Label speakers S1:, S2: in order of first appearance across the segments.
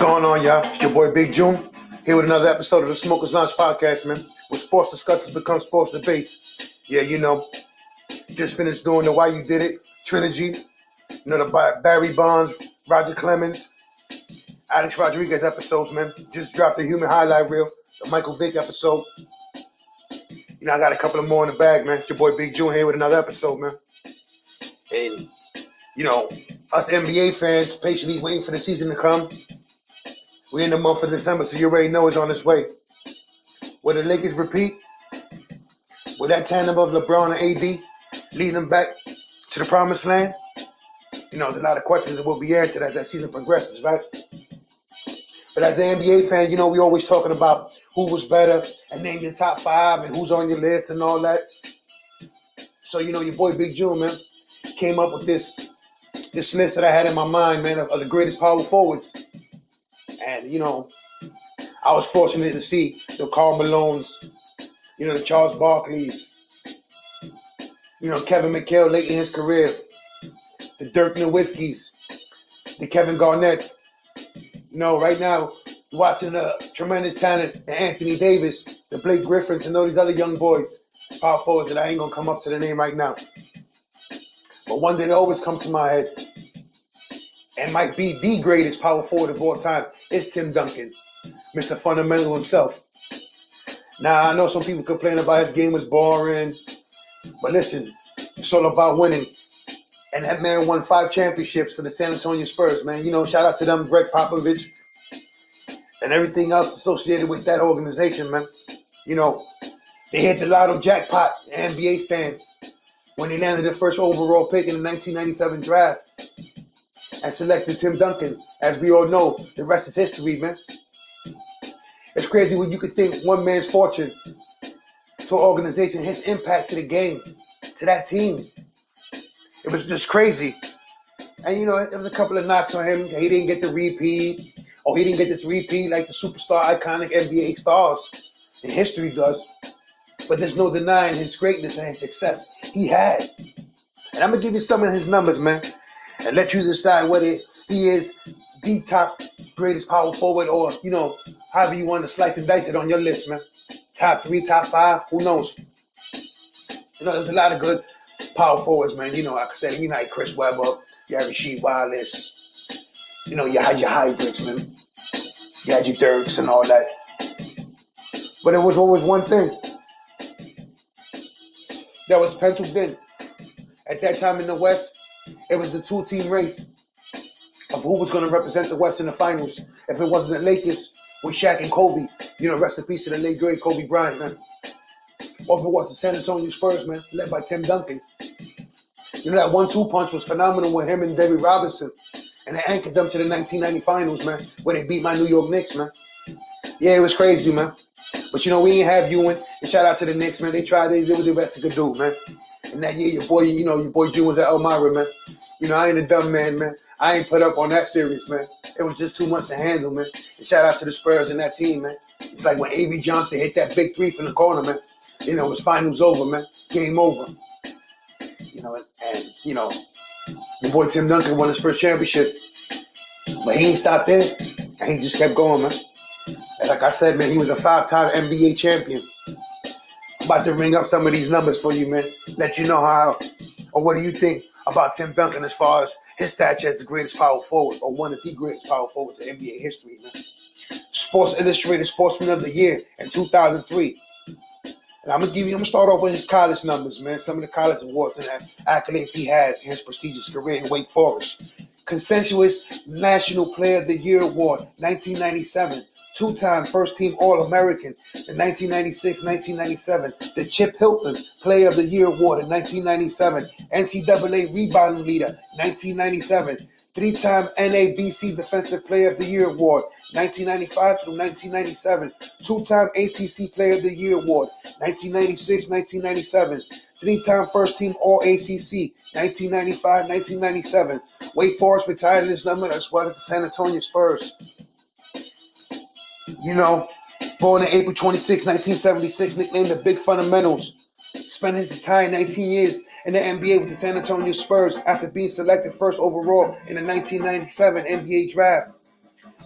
S1: going on, y'all? It's your boy Big June here with another episode of the Smokers Lounge podcast, man. Where sports discussions become sports debates. Yeah, you know, just finished doing the Why You Did It trilogy. You know, the Barry Bonds, Roger Clemens, Alex Rodriguez episodes, man. Just dropped the Human Highlight Reel, the Michael Vick episode. You know, I got a couple of more in the bag, man. It's your boy Big June here with another episode, man. And, you know, us NBA fans patiently waiting for the season to come. We're in the month of December, so you already know it's on its way. Will the Lakers repeat? Will that tandem of LeBron and AD lead them back to the promised land? You know, there's a lot of questions that will be answered as that season progresses, right? But as an NBA fan, you know, we always talking about who was better and name your top five and who's on your list and all that. So, you know, your boy Big June, man, came up with this this list that I had in my mind, man, of, of the greatest power forwards. You know, I was fortunate to see the Carl Malones, you know, the Charles Barkleys, you know, Kevin McHale late in his career, the Dirk Nowitzkis, the Kevin Garnetts. You know, right now, watching the tremendous talent, the Anthony Davis, the Blake Griffins, and all these other young boys, power forwards that I ain't gonna come up to the name right now. But one thing that always comes to my head and might be the greatest power forward of all time is Tim Duncan, Mr. Fundamental himself. Now, I know some people complain about his game was boring, but listen, it's all about winning. And that man won five championships for the San Antonio Spurs, man. You know, shout out to them, Gregg Popovich, and everything else associated with that organization, man. You know, they hit the lotto jackpot, NBA stands, when they landed the first overall pick in the 1997 draft and selected Tim Duncan. As we all know, the rest is history, man. It's crazy when you could think one man's fortune to an organization, his impact to the game, to that team. It was just crazy. And you know, there was a couple of knocks on him. He didn't get the repeat, or he didn't get this repeat like the superstar, iconic NBA stars in history does. But there's no denying his greatness and his success he had. And I'm gonna give you some of his numbers, man, and let you decide whether he is the top greatest power forward or, you know, however you want to slice and dice it on your list, man. Top three, top five, who knows? You know, there's a lot of good power forwards, man. You know, like I said, you know, like Chris Webber, you have Rasheed Wallace, you know, you had your hybrids, man. You had your Dirks and all that. But it was always one thing that was penciled in. At that time in the West, it was the two team race of who was going to represent the West in the finals. If it wasn't the Lakers with Shaq and Kobe, you know, rest in peace to the late great Kobe Bryant, man. Or if it was the San Antonio Spurs, man, led by Tim Duncan. You know, that one two punch was phenomenal with him and David Robinson. And it anchored them to the 1990 finals, man, where they beat my New York Knicks, man. Yeah, it was crazy, man. But you know, we ain't have Ewing. And shout out to the Knicks, man. They tried, they did what the best they could do, man. And that year, your boy, you know, your boy June was at Elmira, man. You know, I ain't a dumb man, man. I ain't put up on that series, man. It was just too much to handle, man. And shout out to the Spurs and that team, man. It's like when Avery Johnson hit that big three from the corner, man. You know, it was finals over, man. Game over. You know, and, you know, your boy Tim Duncan won his first championship. But he ain't stopped there. And he just kept going, man. And like I said, man, he was a five-time NBA champion. About to ring up some of these numbers for you, man. Let you know how, or what do you think about Tim Duncan as far as his stature as the greatest power forward, or one of the greatest power forwards in NBA history, man. Sports Illustrated Sportsman of the Year in 2003. And I'm gonna give you. I'm gonna start off with his college numbers, man. Some of the college awards and accolades he has in his prestigious career in Wake Forest. Consensuous National Player of the Year Award, 1997. Two-time first-team All-American in 1996-1997. The Chip Hilton Player of the Year Award in 1997. NCAA Rebounding Leader, 1997. Three-time NABC Defensive Player of the Year Award, 1995 through 1997. Two-time ACC Player of the Year Award, 1996-1997. Three-time first-team All-ACC, 1995-1997. Wake Forest retired in this number as well as the San Antonio Spurs. You know, born on April 26, 1976, nicknamed the Big Fundamentals. Spent his entire 19 years in the NBA with the San Antonio Spurs after being selected first overall in the 1997 NBA draft.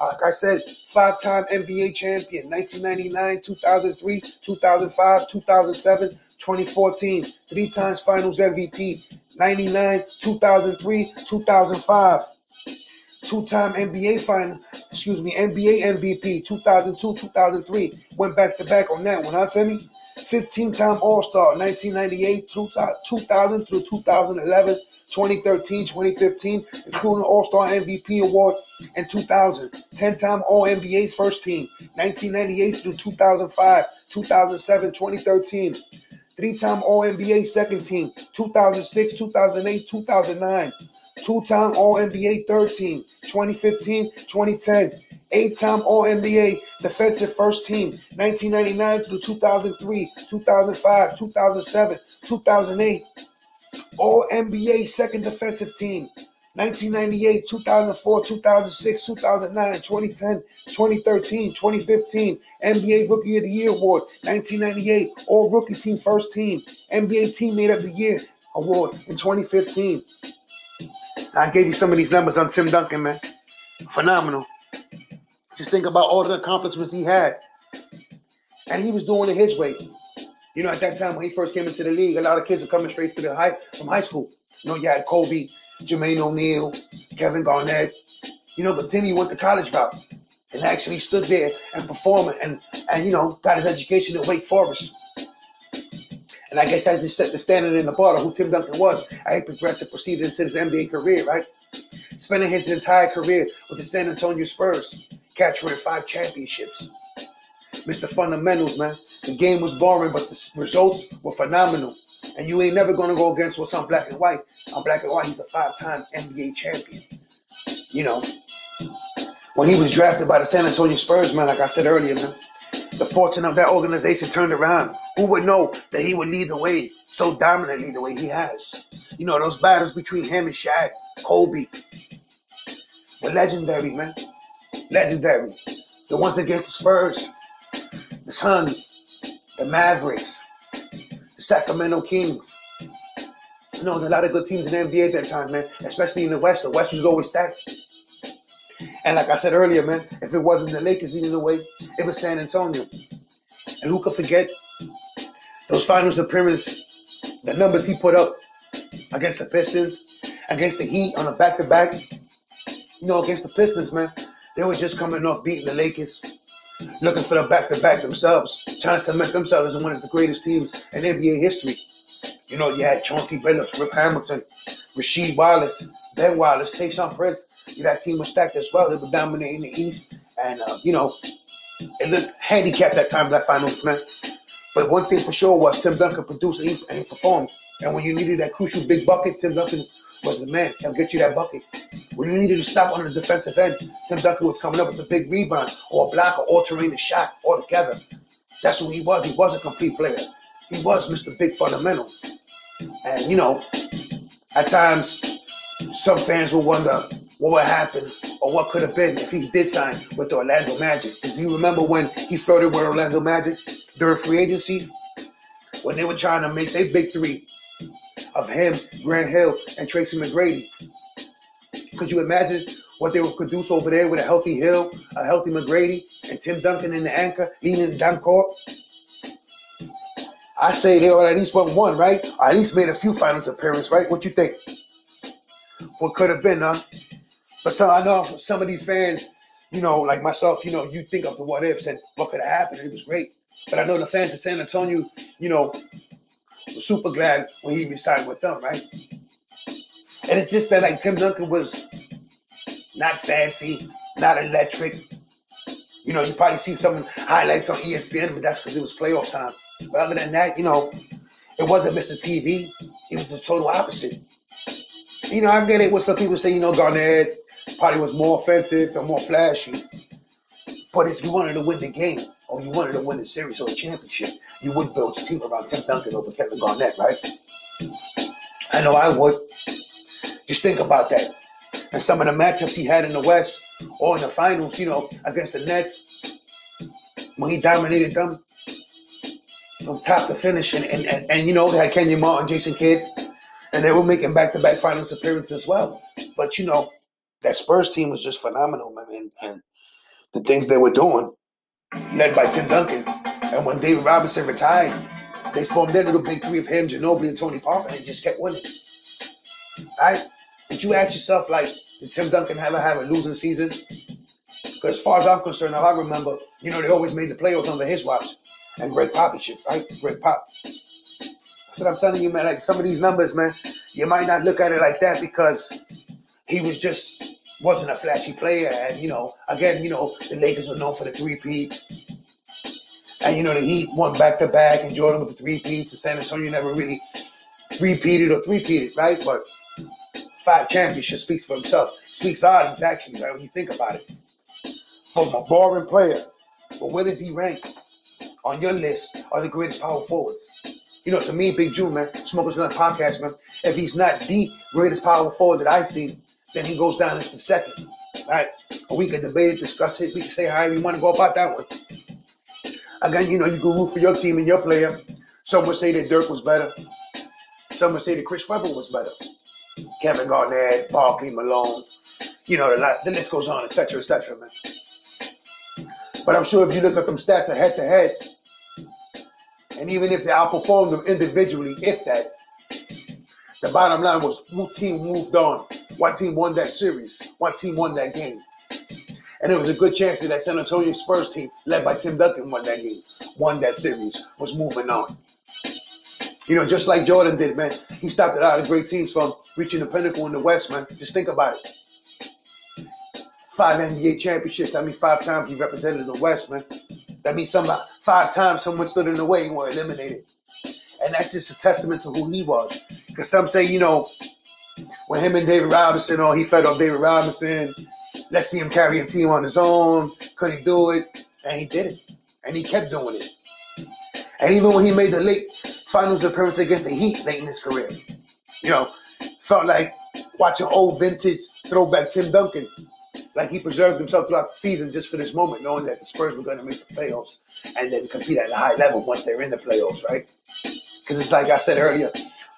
S1: Uh, like I said, five-time NBA champion, 1999, 2003, 2005, 2007, 2014. Three times Finals MVP, 99, 2003, 2005. Two-time NBA final, excuse me, NBA MVP, 2002, 2003. Went back to back on that one, huh, Timmy? 15-time All-Star, 1998, through 2000 through 2011, 2013, 2015, including All-Star MVP award in 2000. 10-time All-NBA first team, 1998 through 2005, 2007, 2013. Three-time All-NBA second team, 2006, 2008, 2009. Two-time All-NBA third team, 2015, 2010. Eight-time All-NBA defensive first team, 1999 through 2003, 2005, 2007, 2008. All-NBA second defensive team, 1998, 2004, 2006, 2009, 2010, 2013, 2015, NBA Rookie of the Year Award, 1998, All Rookie Team First Team, NBA Teammate of the Year Award in 2015. I gave you some of these numbers on Tim Duncan, man. Phenomenal. Just think about all the accomplishments he had. And he was doing it his way. You know, at that time when he first came into the league, a lot of kids were coming straight to the high from high school. You know, you had Kobe, Jermaine O'Neal, Kevin Garnett. You know, but Timmy went the college route and actually stood there and performed and and you know got his education at Wake Forest. And I guess that just set the standard in the bar of who Tim Duncan was. I he progressed and proceeded into his NBA career, right? Spending his entire career with the San Antonio Spurs, capturing five championships. Mr. Fundamentals, man. The game was boring, but the results were phenomenal. And you ain't never gonna go against what's on black and white. On black and white, he's a five-time NBA champion. You know, when he was drafted by the San Antonio Spurs, man, like I said earlier, man, the fortune of that organization turned around. Who would know that he would lead the way so dominantly the way he has? You know, those battles between him and Shaq, Kobe, were legendary, man. Legendary. The ones against the Spurs, the Suns, the Mavericks, the Sacramento Kings. You know, there's a lot of good teams in the NBA at that time, man. Especially in the West. The West was always stacked. And like I said earlier, man, if it wasn't the Lakers leading the way, it was San Antonio. And who could forget those finals appearances, the numbers he put up against the Pistons, against the Heat on a back to back. You know, against the Pistons, man, they were just coming off beating the Lakers, looking for the back to back themselves, trying to cement themselves as one of the greatest teams in NBA history. You know, you had Chauncey Billups, Rip Hamilton, Rasheed Wallace, Ben Wallace, Tayshaun Prince. You that team was stacked as well. They were dominating the East, and uh, you know, it looked handicapped that time that finals, man. But one thing for sure was Tim Duncan produced and he, and he performed. And when you needed that crucial big bucket, Tim Duncan was the man. He'll get you that bucket. When you needed to stop on the defensive end, Tim Duncan was coming up with a big rebound or a block or altering the shot altogether. That's who he was. He was a complete player. He was Mr. Big Fundamental. And you know, at times, some fans will wonder what would happen or what could have been if he did sign with the Orlando Magic. Do you remember when he flirted with Orlando Magic during free agency? When they were trying to make their big three of him, Grant Hill, and Tracy McGrady. Could you imagine what they would produce over there with a healthy Hill, a healthy McGrady, and Tim Duncan in the anchor, leading the down court? I say they at least won one, right? Or at least made a few finals appearances, right? What you think? What could have been, huh? But some, I know some of these fans, you know, like myself, you know, you think of the what ifs and what could have happened. And it was great. But I know the fans of San Antonio, you know, super glad when he signed with them, right? And it's just that like Tim Duncan was not fancy, not electric. You know, you probably see some highlights on ESPN, but that's because it was playoff time. But other than that, you know, it wasn't Mr. TV. He was the total opposite. You know, I get it when some people say, you know, Garnett probably was more offensive and more flashy. But if you wanted to win the game or you wanted to win the series or the championship, you would build your team around Tim Duncan over Kevin Garnett, right? I know I would. Just think about that. And some of the matchups he had in the West or in the finals, you know, against the Nets, when he dominated them from top to finish. And, and, and, and you know, they had Kenyon Martin, Jason Kidd, and they were making back to back finals appearances as well. But, you know, that Spurs team was just phenomenal, man. And, and the things they were doing, led by Tim Duncan. And when David Robinson retired, they formed their little big three of him, Ginobili, and Tony Parker, and just kept winning. Right? Did you ask yourself, like, did Tim Duncan ever have a losing season? Because as far as I'm concerned, I remember, you know, they always made the playoffs under his watch. And Gregg Popovich, right? Greg Pop. That's what I'm telling you, man. Like some of these numbers, man, you might not look at it like that because he was just wasn't a flashy player. And you know, again, you know, the Lakers were known for the three peat. And you know, the Heat won back to back, and Jordan with the three peats, and San Antonio never really repeated or three peated, right? But five championships speaks for himself. Speaks volumes, actually, right? When you think about it. From a boring player, but where does he rank on your list are the greatest power forwards? You know, to me, Big June, man, Smokers Nut podcast, man. If he's not the greatest power forward that I see, then he goes down as the second. Right? we can debate it, discuss it. We can say however we want to go about that one. Again, you know, you can root for your team and your player. Some would say that Dirk was better. Some would say that Chris Webber was better. Kevin Garnett, Barkley, Malone. You know, the, the list goes on, etc., etc., man. But I'm sure if you look at them stats are head to head, and even if they outperformed them individually, if that, the bottom line was what team moved on. What team won that series? What team won that game? And there was a good chance that that San Antonio Spurs team, led by Tim Duncan, won that game, won that series, was moving on. You know, just like Jordan did, man. He stopped a lot of great teams from reaching the pinnacle in the West, man. Just think about it. Five NBA championships. I mean, five times he represented the West, man. That means somebody five times someone stood in the way and were eliminated. And that's just a testament to who he was. Because some say, you know, when him and David Robinson, oh, he fed off David Robinson. Let's see him carry a team on his own. Could he do it? And he did it. And he kept doing it. And even when he made the late finals appearance against the Heat late in his career, you know, felt like watching old vintage throwback Tim Duncan. Like he preserved himself throughout the season just for this moment, knowing that the Spurs were going to make the playoffs and then compete at a high level once they're in the playoffs, right? Because it's like I said earlier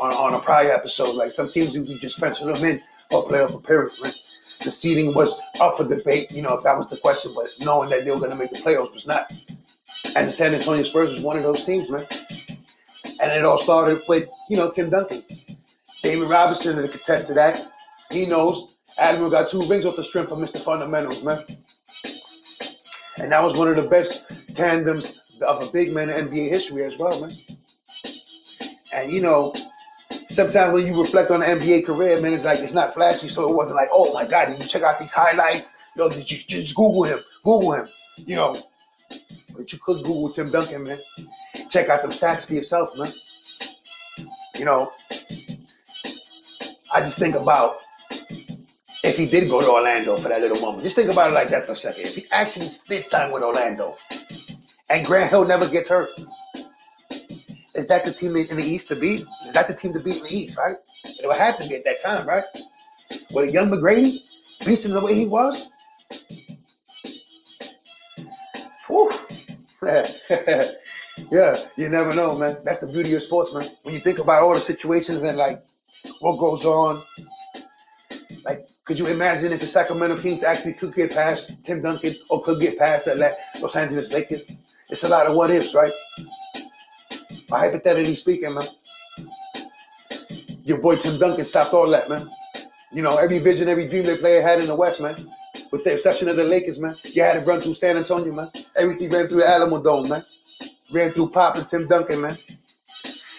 S1: on, on a prior episode, like some teams you just pencil them in for playoff appearance, man. The seeding was up for debate, you know, if that was the question, but knowing that they were going to make the playoffs was not. And the San Antonio Spurs was one of those teams, man. And it all started with, you know, Tim Duncan. David Robinson is a contest to that. He knows Admiral got two rings off the strength of Mr. Fundamentals, man. And that was one of the best tandems of a big man in NBA history as well, man. And you know, sometimes when you reflect on the NBA career, man, it's like it's not flashy, so it wasn't like, oh my God, did you check out these highlights? Yo, did you just Google him? Google him, you know. But you could Google Tim Duncan, man. Check out them stats for yourself, man. You know, I just think about if he did go to Orlando for that little moment. Just think about it like that for a second. If he actually did sign with Orlando and Grant Hill never gets hurt, is that the team in the East to beat? Is that the team to beat in the East, right? It would have to be at that time, right? With a young McGrady beasting the way he was. Whew. yeah, you never know, man. That's the beauty of sports, man. When you think about all the situations and like what goes on, like, could you imagine if the Sacramento Kings actually could get past Tim Duncan or could get past the Los Angeles Lakers? It's a lot of what ifs, right? But hypothetically speaking, man, your boy Tim Duncan stopped all that, man. You know, every vision, every dream that player had in the West, man. With the exception of the Lakers, man. You had to run through San Antonio, man. Everything ran through the Alamodome, man. Ran through Pop and Tim Duncan, man.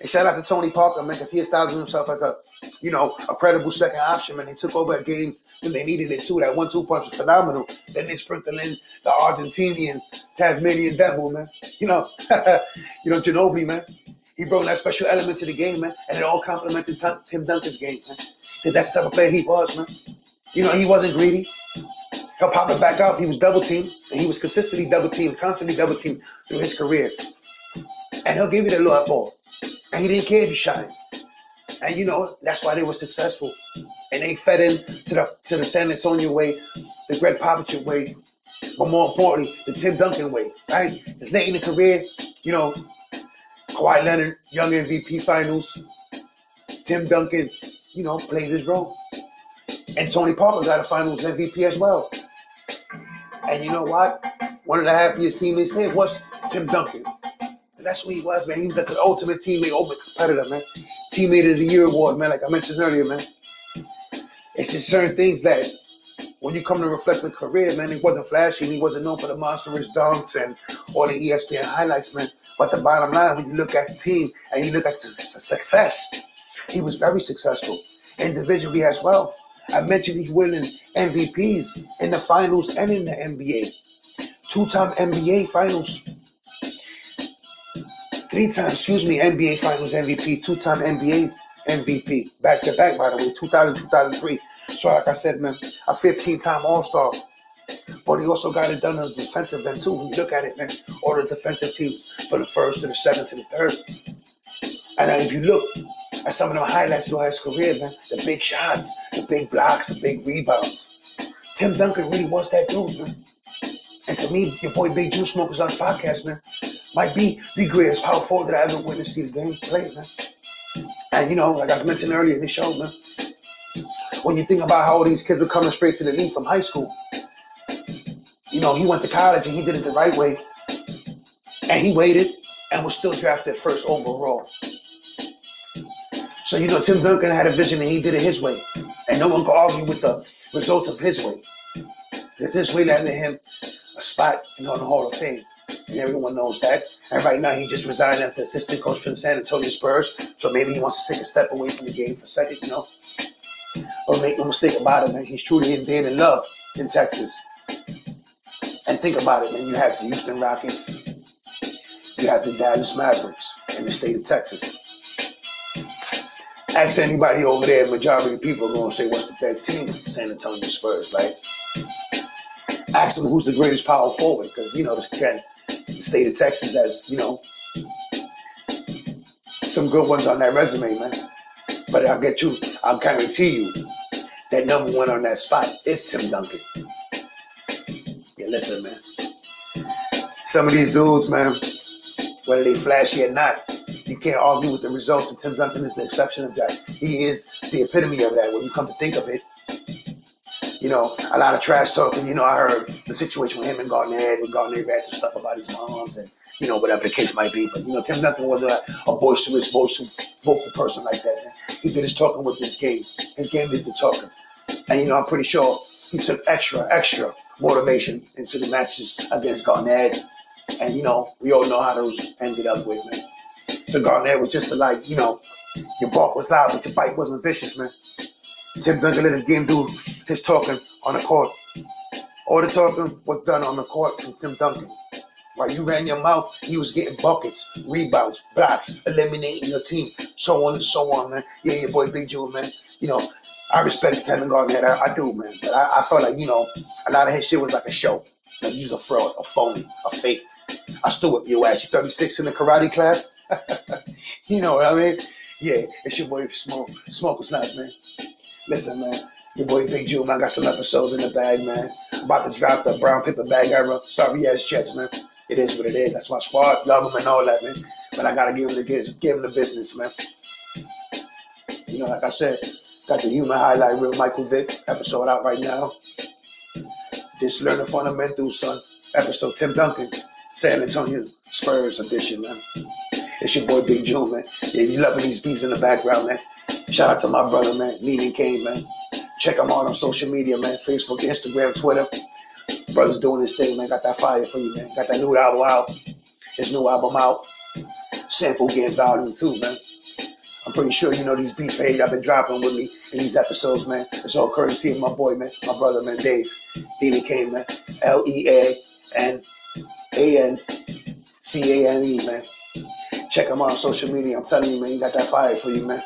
S1: And shout out to Tony Parker, man, because he established himself as a, you know, a credible second option, man. He took over at games when they needed it too. That one-two punch was phenomenal. Then they sprinkled in the Argentinian, Tasmanian devil, man. You know, you know, Ginobili, man. He brought that special element to the game, man, and it all complemented Tim Duncan's game, man. Because that's the type of player he was, man. You know, he wasn't greedy. He'll pop it back out. He was double teamed, and he was consistently double teamed, constantly double teamed through his career. And he'll give you the low ball. And he didn't care if you shot him. And you know, that's why they were successful. And they fed in to the to the San Antonio way, the Gregg Popovich way, but more importantly, the Tim Duncan way, right? It's late in the career, you know, Kawhi Leonard, young MVP finals. Tim Duncan, you know, played his role. And Tony Parker got a finals MVP as well. And you know what? One of the happiest teammates there was Tim Duncan. And that's what he was, man. He was the ultimate teammate, ultimate competitor, man. Teammate of the Year award, man, like I mentioned earlier, man. It's just certain things that when you come to reflect with career, man, he wasn't flashy. He wasn't known for the monstrous dunks and all the ESPN highlights, man. But the bottom line, when you look at the team and you look at the success, he was very successful individually as well. I mentioned he's winning MVPs in the finals and in the NBA. Two-time NBA finals. Three-time, excuse me, NBA finals MVP. Two-time NBA MVP. Back to back, by the way, 2000, 2003. So, like I said, man, a 15 time All Star. But he also got it done on the defensive end, too. When you look at it, man, all the defensive teams for the first to the seventh to the third. And if you look at some of the highlights throughout his career, man, the big shots, the big blocks, the big rebounds. Tim Duncan really was that dude, man. And to me, your boy Big Juice Smokers on the podcast, man, might be the greatest power forward that I ever witnessed see the game play, man. And you know, like I mentioned earlier in the show, man, when you think about how all these kids were coming straight to the league from high school, you know, he went to college and he did it the right way. And he waited and was still drafted first overall. So, you know, Tim Duncan had a vision and he did it his way. And no one can argue with the results of his way. It's his way landed him a spot you know, in the Hall of Fame and everyone knows that. And right now, he just resigned as the assistant coach for the San Antonio Spurs. So maybe he wants to take a step away from the game for a second, you know. But make no mistake about it, man. He's truly in being in love in Texas. And think about it, man. You have the Houston Rockets, you have the Dallas Mavericks in the state of Texas. Ask anybody over there, majority of people are going to say, what's the best team? It's the San Antonio Spurs, right? Ask them who's the greatest power forward, because, you know, again, the state of Texas has, you know, some good ones on that resume, man. But I'll get you, I'll guarantee you that number one on that spot is Tim Duncan. Yeah, listen, man. Some of these dudes, man, whether they flashy or not, you can't argue with the results, and Tim Duncan is the exception of that. He is the epitome of that when you come to think of it you know, a lot of trash talking. You know, I heard the situation with him and Garnett, with Garnett had some stuff about his moms and, you know, whatever the case might be. But, you know, Tim Duncan was a, a boisterous, voice, vocal person like that. Man. He did his talking with his game. His game did the talking. And, you know, I'm pretty sure he took extra, extra motivation into the matches against Garnett. And, you know, we all know how those ended up with, man. So Garnett was just a, like, you know, your bark was loud, but your bite wasn't vicious, man. Tim Duncan let his game do his talking on the court. All the talking was done on the court from Tim Duncan. While you ran your mouth, he was getting buckets, rebounds, blocks, eliminating your team, so on and so on, man. Yeah, your boy Big Joe, man. You know, I respect Kevin Garnett. I, I do, man. But I, I felt like, you know, a lot of his shit was like a show. Like, he's a fraud, a phony, a fake. I still whip your ass. You 36 in the karate class? you know what I mean? Yeah, it's your boy Smoke. Smoke was nice, man. Listen, man, your boy Big June, man, got some episodes in the bag, man. About to drop the brown paper bag era. Sorry ass Jets, man. It is what it is. That's my squad. Love them and all that, man. But I gotta give them the give them the business, man. You know, like I said, got the human highlight real Michael Vick episode out right now. This learning fundamentals, son. Episode Tim Duncan, San Antonio Spurs edition, man. It's your boy Big Joe, man. Yeah, you loving these beats in the background, man. Shout out to my brother, man, Meaning Kane, man. Check him out on social media, man. Facebook, Instagram, Twitter. Brother's doing his thing, man. Got that fire for you, man. Got that new album out. His new album out. Sample game volume two, man. I'm pretty sure you know these beats page I've been dropping with me in these episodes, man. It's all courtesy of my boy, man. My brother, man, Dave. Meaning Kane, man. L E A N A N C A N E, man. Check him out on social media. I'm telling you, man, he got that fire for you, man.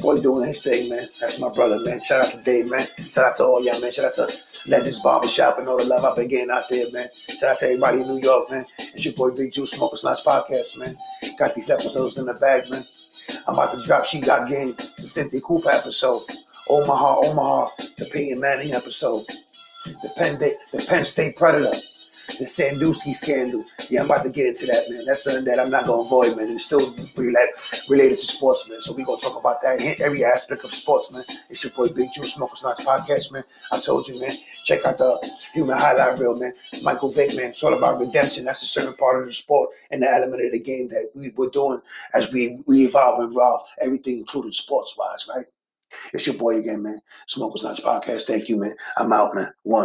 S1: Boy doing his thing, man. That's my brother, man. Shout out to Dave, man. Shout out to all y'all, man. Shout out to Legends Barbershop and all the love I've been getting out there, man. Shout out to everybody in New York, man. It's your boy Big Juice Smokers Lounge Podcast, man. Got these episodes in the bag, man. I'm about to drop She Got Game, the Cynthia Cooper episode. Omaha, Omaha, the Peyton Manning episode. The Penn, the Penn State Predator, the Sandusky scandal. Yeah, I'm about to get into that, man. That's something that I'm not gonna avoid, man. It's still related related to sports, man. So we're gonna talk about that every aspect of sports, man. It's your boy Big June Smokers Nuts Podcast, man. I told you, man. Check out the Human Highlight Reel, man. Michael Vick, man. It's all about redemption. That's a certain part of the sport and the element of the game that we were doing as we we evolve and evolve. Everything included sports wise, right? It's your boy again, man. Smokers Nuts Podcast. Thank you, man. I'm out, man. One.